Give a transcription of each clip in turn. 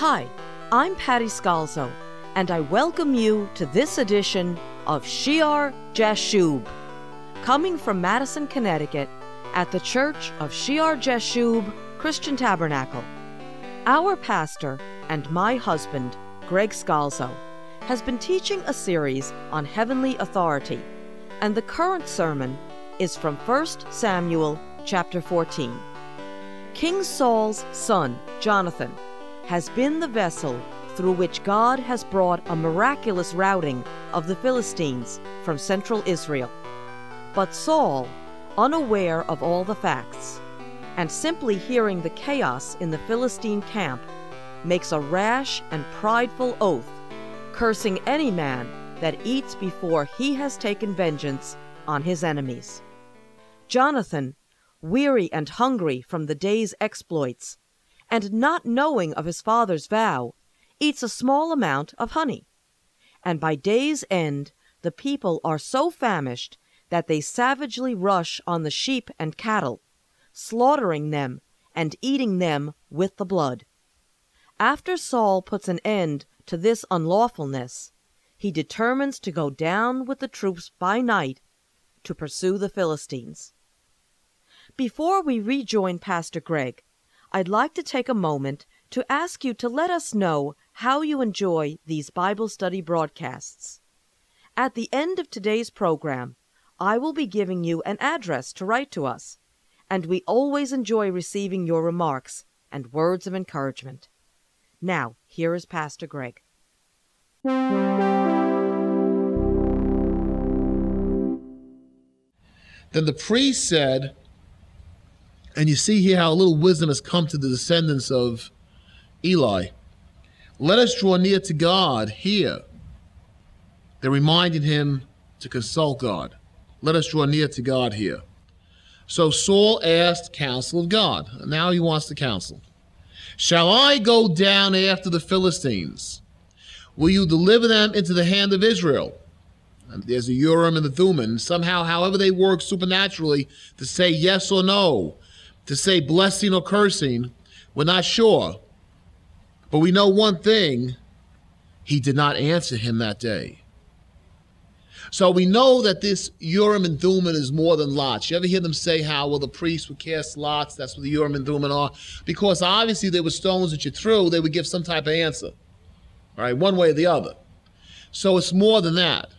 Hi, I'm Patty Scalzo, and I welcome you to this edition of Shear Jashub, coming from Madison, Connecticut, at the Church of Shear Jashub Christian Tabernacle. Our pastor and my husband, Greg Scalzo, has been teaching a series on heavenly authority, and the current sermon is from 1 Samuel chapter 14. King Saul's son, Jonathan, has been the vessel through which God has brought a miraculous routing of the Philistines from central Israel. But Saul, unaware of all the facts, and simply hearing the chaos in the Philistine camp, makes a rash and prideful oath, cursing any man that eats before he has taken vengeance on his enemies. Jonathan, weary and hungry from the day's exploits, and not knowing of his father's vow, eats a small amount of honey. And by day's end, the people are so famished that they savagely rush on the sheep and cattle, slaughtering them and eating them with the blood. After Saul puts an end to this unlawfulness, he determines to go down with the troops by night to pursue the Philistines. Before we rejoin Pastor Greg, I'd like to take a moment to ask you to let us know how you enjoy these Bible study broadcasts. At the end of today's program, I will be giving you an address to write to us, and we always enjoy receiving your remarks and words of encouragement. Now, here is Pastor Greg. Then the priest said, and you see here how a little wisdom has come to the descendants of Eli. Let us draw near to God here. They reminded him to consult God. Let us draw near to God here. So Saul asked counsel of God. Now he wants the counsel. Shall I go down after the Philistines? Will you deliver them into the hand of Israel? And there's a Urim and the Thummim. Somehow, however they work supernaturally, to say yes or no, to say blessing or cursing, we're not sure. But we know one thing he did not answer him that day. So we know that this Urim and Thummim is more than lots. You ever hear them say how, well, the priests would cast lots, that's what the Urim and Thummim are? Because obviously there were stones that you threw, they would give some type of answer, right? One way or the other. So it's more than that.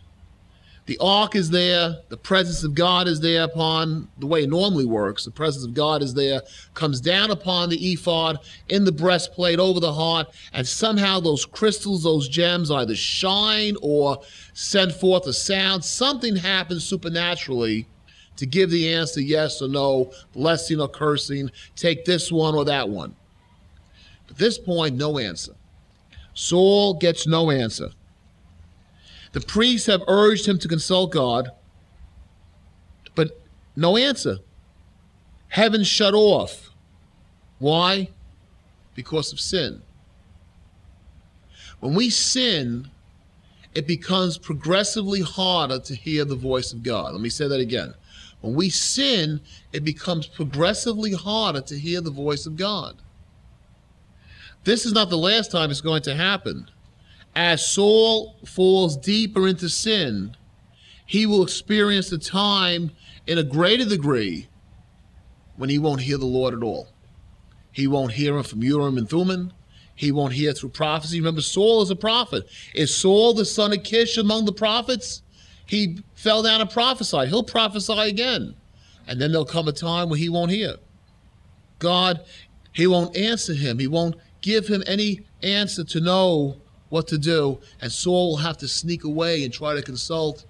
The ark is there, the presence of God is there upon the way it normally works. The presence of God is there, comes down upon the ephod, in the breastplate, over the heart, and somehow those crystals, those gems either shine or send forth a sound. Something happens supernaturally to give the answer yes or no, blessing or cursing, take this one or that one. At this point, no answer. Saul gets no answer. The priests have urged him to consult God, but no answer. Heaven shut off. Why? Because of sin. When we sin, it becomes progressively harder to hear the voice of God. Let me say that again. When we sin, it becomes progressively harder to hear the voice of God. This is not the last time it's going to happen as Saul falls deeper into sin, he will experience the time in a greater degree when he won't hear the Lord at all. He won't hear him from Urim and Thummim. He won't hear through prophecy. Remember, Saul is a prophet. Is Saul the son of Kish among the prophets? He fell down and prophesied. He'll prophesy again. And then there'll come a time where he won't hear. God, he won't answer him. He won't give him any answer to know what to do, and Saul will have to sneak away and try to consult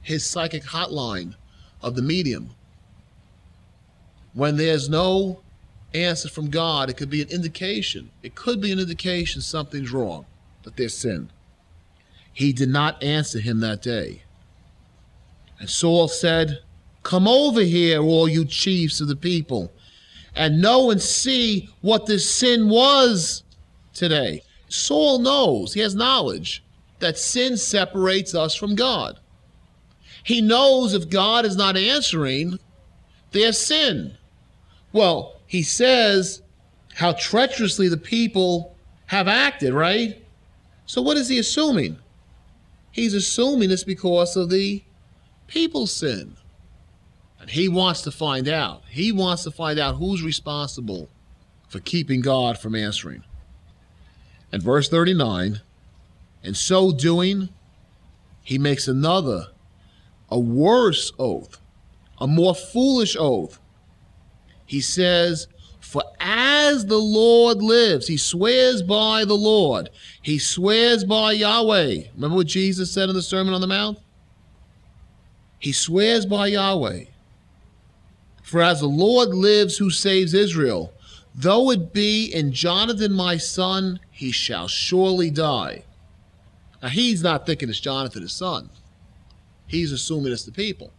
his psychic hotline of the medium. When there's no answer from God, it could be an indication. It could be an indication something's wrong, that there's sin. He did not answer him that day. And Saul said, Come over here, all you chiefs of the people, and know and see what this sin was today. Saul knows, he has knowledge that sin separates us from God. He knows if God is not answering, there's sin. Well, he says how treacherously the people have acted, right? So what is he assuming? He's assuming it's because of the people's sin. And he wants to find out. He wants to find out who's responsible for keeping God from answering. And verse 39, in so doing, he makes another, a worse oath, a more foolish oath. He says, For as the Lord lives, he swears by the Lord, he swears by Yahweh. Remember what Jesus said in the Sermon on the Mount? He swears by Yahweh. For as the Lord lives who saves Israel, though it be in Jonathan my son, he shall surely die. Now he's not thinking it's Jonathan his son. He's assuming it's the people.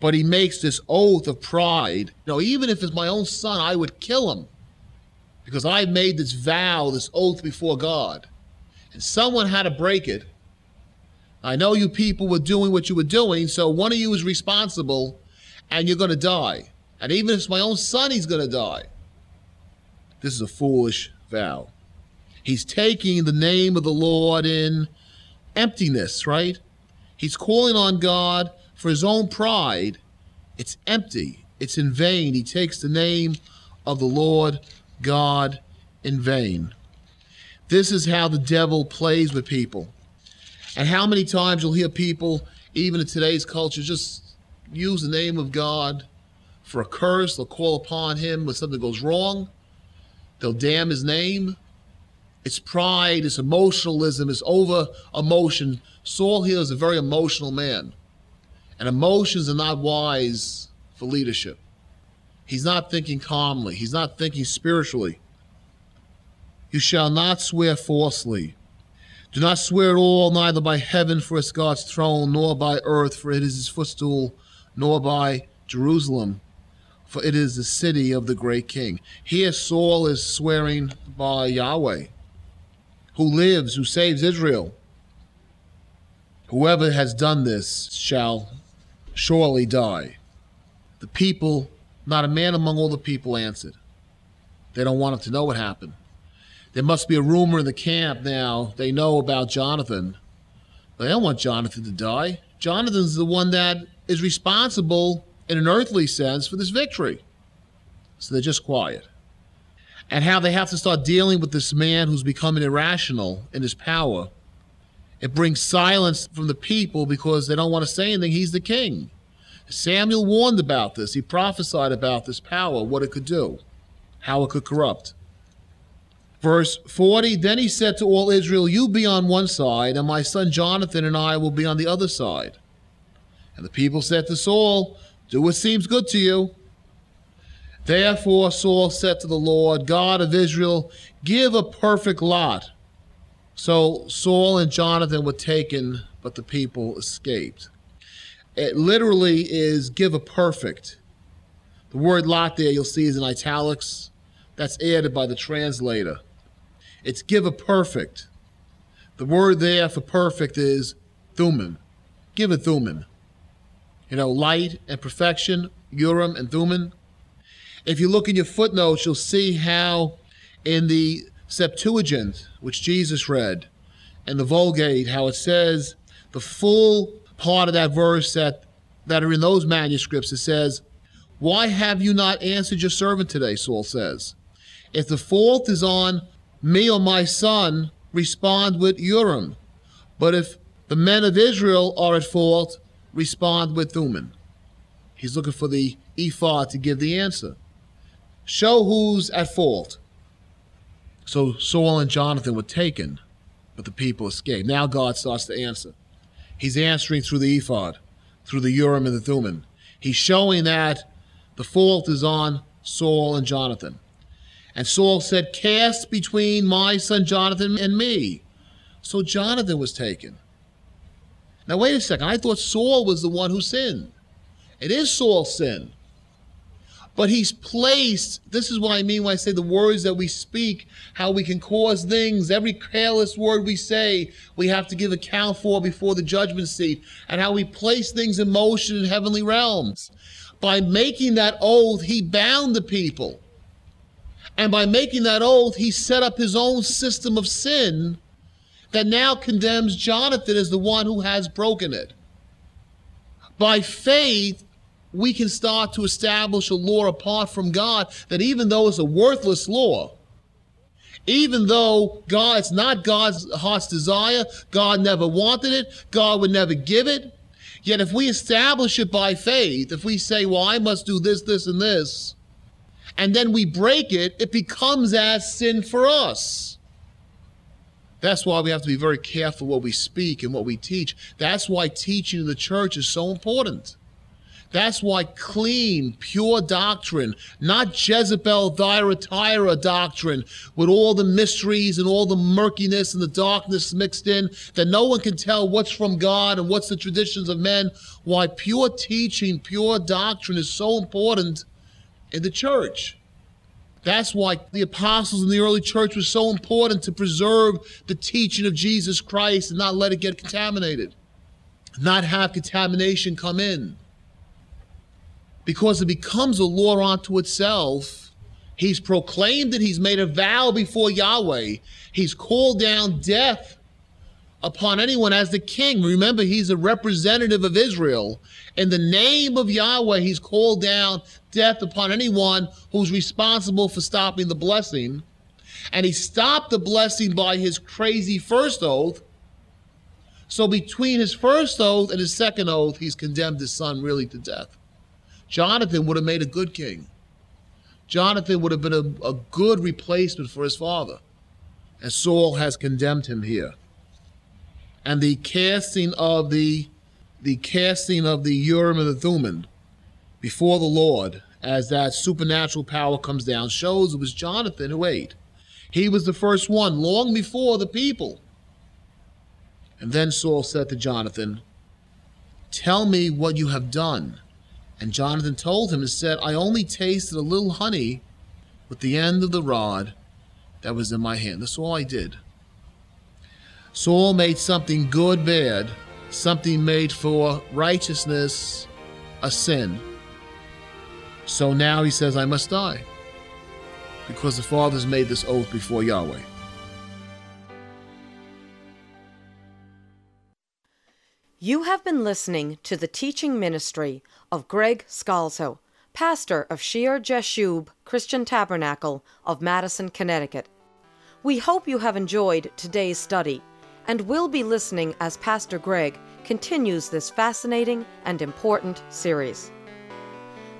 But he makes this oath of pride. You know, even if it's my own son, I would kill him. Because I made this vow, this oath before God. And someone had to break it. I know you people were doing what you were doing, so one of you is responsible and you're going to die. And even if it's my own son, he's going to die. This is a foolish vow. He's taking the name of the Lord in emptiness, right? He's calling on God for his own pride. It's empty, it's in vain. He takes the name of the Lord God in vain. This is how the devil plays with people. And how many times you'll hear people, even in today's culture, just use the name of God for a curse. They'll call upon him when something goes wrong. They'll damn his name. It's pride, it's emotionalism, it's over emotion. Saul here is a very emotional man. And emotions are not wise for leadership. He's not thinking calmly, he's not thinking spiritually. You shall not swear falsely. Do not swear at all, neither by heaven, for it's God's throne, nor by earth, for it is his footstool, nor by Jerusalem, for it is the city of the great king. Here Saul is swearing by Yahweh, who lives, who saves Israel. Whoever has done this shall surely die. The people, not a man among all the people answered. They don't want him to know what happened. There must be a rumor in the camp now. They know about Jonathan. They don't want Jonathan to die. Jonathan's the one that is responsible in an earthly sense for this victory. So they're just quiet. And how they have to start dealing with this man who's becoming irrational in his power. It brings silence from the people because they don't want to say anything. He's the king. Samuel warned about this. He prophesied about this power, what it could do, how it could corrupt. Verse 40 Then he said to all Israel, You be on one side, and my son Jonathan and I will be on the other side. And the people said to Saul, Do what seems good to you. Therefore Saul said to the Lord, God of Israel, Give a perfect lot. So Saul and Jonathan were taken, but the people escaped. It literally is give a perfect. The word lot there you'll see is in italics. That's added by the translator. It's give a perfect. The word there for perfect is thummim. Give a thummim. You know, light and perfection, Urim and Thummim. If you look in your footnotes, you'll see how in the Septuagint, which Jesus read, and the Vulgate, how it says the full part of that verse that, that are in those manuscripts, it says, Why have you not answered your servant today? Saul says. If the fault is on me or my son, respond with Urim. But if the men of Israel are at fault, respond with Thummim. He's looking for the ephod to give the answer. Show who's at fault. So Saul and Jonathan were taken, but the people escaped. Now God starts to answer. He's answering through the ephod, through the Urim and the Thummim. He's showing that the fault is on Saul and Jonathan. And Saul said, Cast between my son Jonathan and me. So Jonathan was taken. Now, wait a second. I thought Saul was the one who sinned. It is Saul's sin. But he's placed, this is what I mean when I say the words that we speak, how we can cause things. Every careless word we say, we have to give account for before the judgment seat, and how we place things in motion in heavenly realms. By making that oath, he bound the people. And by making that oath, he set up his own system of sin that now condemns Jonathan as the one who has broken it. By faith, we can start to establish a law apart from God that even though it's a worthless law, even though God, it's not God's heart's desire, God never wanted it, God would never give it. Yet if we establish it by faith, if we say, well, I must do this, this, and this, and then we break it, it becomes as sin for us. That's why we have to be very careful what we speak and what we teach. That's why teaching in the church is so important. That's why clean, pure doctrine, not Jezebel Thyatira doctrine with all the mysteries and all the murkiness and the darkness mixed in, that no one can tell what's from God and what's the traditions of men. Why pure teaching, pure doctrine is so important in the church. That's why the apostles in the early church was so important to preserve the teaching of Jesus Christ and not let it get contaminated, not have contamination come in because it becomes a law unto itself. He's proclaimed it, he's made a vow before Yahweh, he's called down death upon anyone as the king. Remember, he's a representative of Israel. In the name of Yahweh, he's called down death upon anyone who's responsible for stopping the blessing. And he stopped the blessing by his crazy first oath. So between his first oath and his second oath, he's condemned his son really to death. Jonathan would have made a good king. Jonathan would have been a, a good replacement for his father. And Saul has condemned him here. And the casting of the the casting of the Urim and the Thummim before the Lord as that supernatural power comes down shows it was Jonathan who ate. He was the first one long before the people. And then Saul said to Jonathan, Tell me what you have done. And Jonathan told him and said, I only tasted a little honey with the end of the rod that was in my hand. That's all I did. Saul made something good bad, something made for righteousness a sin. So now he says, I must die because the fathers made this oath before Yahweh. You have been listening to the teaching ministry of Greg Scalzo, pastor of Shear Jashub Christian Tabernacle of Madison, Connecticut. We hope you have enjoyed today's study and will be listening as Pastor Greg continues this fascinating and important series.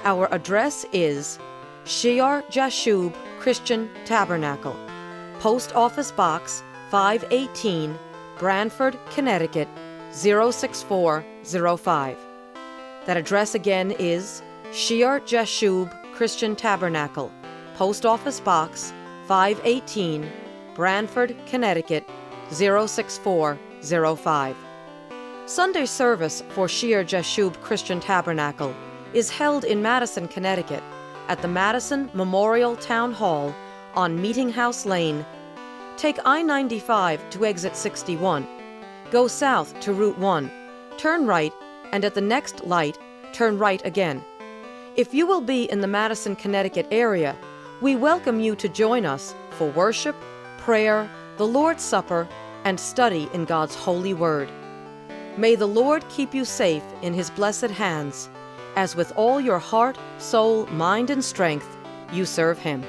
Our address is Shear Jashub Christian Tabernacle, Post Office Box 518, Branford, Connecticut 06405. That address again is Shear Jashub Christian Tabernacle, Post Office Box 518, Branford, Connecticut 06405. Sunday service for Shear Jashub Christian Tabernacle is held in Madison, Connecticut at the Madison Memorial Town Hall on Meeting House Lane. Take I 95 to exit 61. Go south to Route 1. Turn right and at the next light, turn right again. If you will be in the Madison, Connecticut area, we welcome you to join us for worship, prayer, the Lord's Supper, and study in God's holy word. May the Lord keep you safe in his blessed hands, as with all your heart, soul, mind, and strength you serve him.